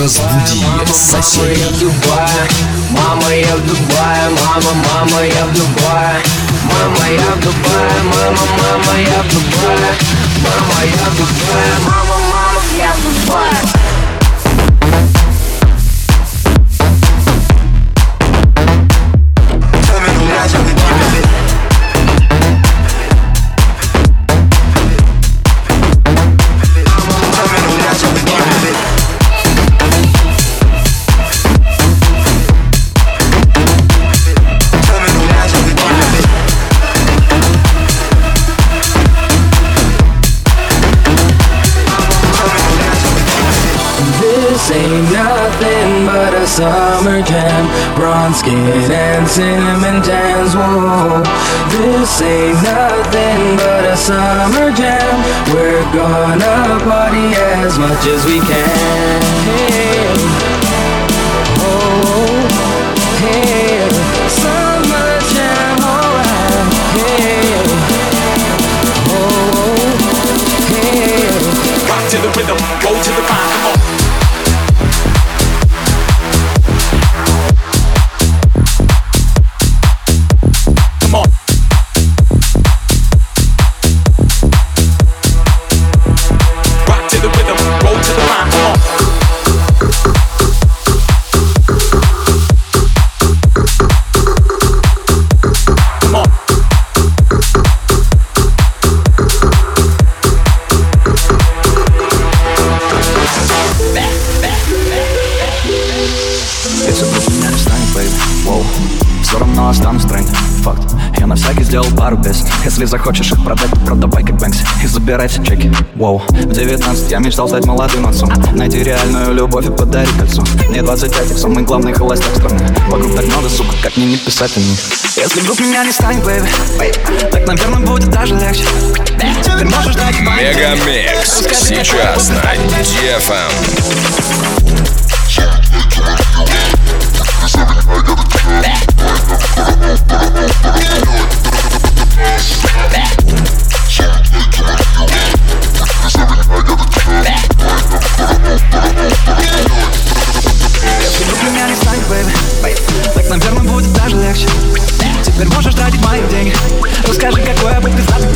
Разбуди соседей. Мама, я в Дубае, мама, мама, я в Дубае Мама, я в Дубае, мама, мама, я в Дубае Мама, я в Дубае, мама, мама, я в Дубае nothing but a summer jam. Bronze skin and cinnamon tans, whoa. This ain't nothing but a summer jam. We're gonna party as much as we can. Hey, oh, hey. Summer jam, alright. Hey, oh, hey. Rock to the rhythm, go to the rhyme, захочешь их продать, продавай как Бэнкси И забирай все чеки, воу. В 19 я мечтал стать молодым отцом Найти реальную любовь и подарить кольцо. Мне 25, я самый главный холостяк страны. Вокруг так много, сука, как мне не писать о них Если вдруг меня не станет, baby Так, наверное, будет даже легче. Теперь можешь дать Мегамикс. Сейчас на DFM. Если вдруг меня не станет, бэйби Так, наверное, будет даже легче Теперь можешь тратить мои деньги. Расскажи, какое быть пиздатым детям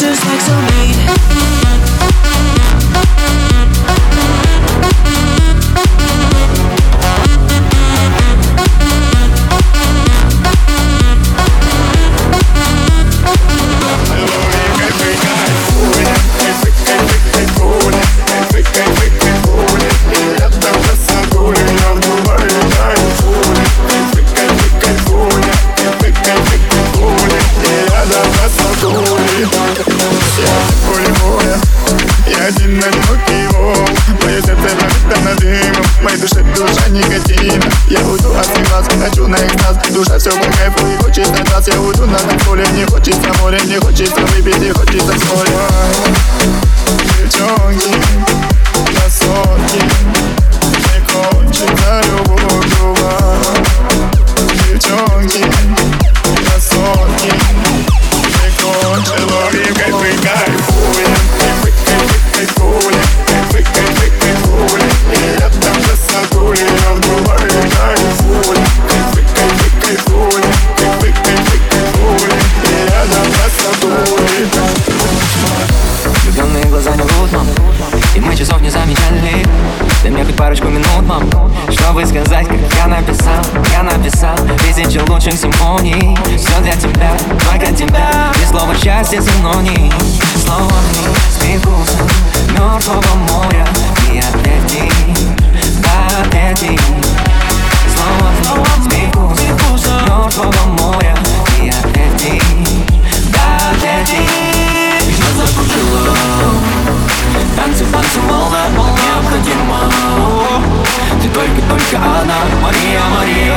just like so made. Я уйду от них хочу на их нас Душа все по кайфу и на глаз. Я уйду на танцполе, не хочется море Не хочется выпить и хочется вскоре Девчонки, красотки Не кончится любовь друга Девчонки, красотки Не кончила любовь Дай мне хоть парочку минут, мам? Чтобы сказать, как я написал Я написал тысячи лучших симфоний Все для тебя, только тебя И слово счастье синоний с сбегутся мертвого моря И ответи, да ответи Слово с сбегутся мертвого моря И ответи, да ответи меня закружило Танцы, танцы, волна, волна необходима Ты только, только она, Мария, Мария.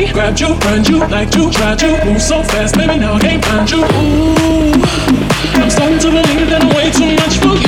me, grabbed you, burned you, liked you, tried you, move so fast, baby, now I can't find you. Ooh, I'm starting to believe that I'm way too much for you.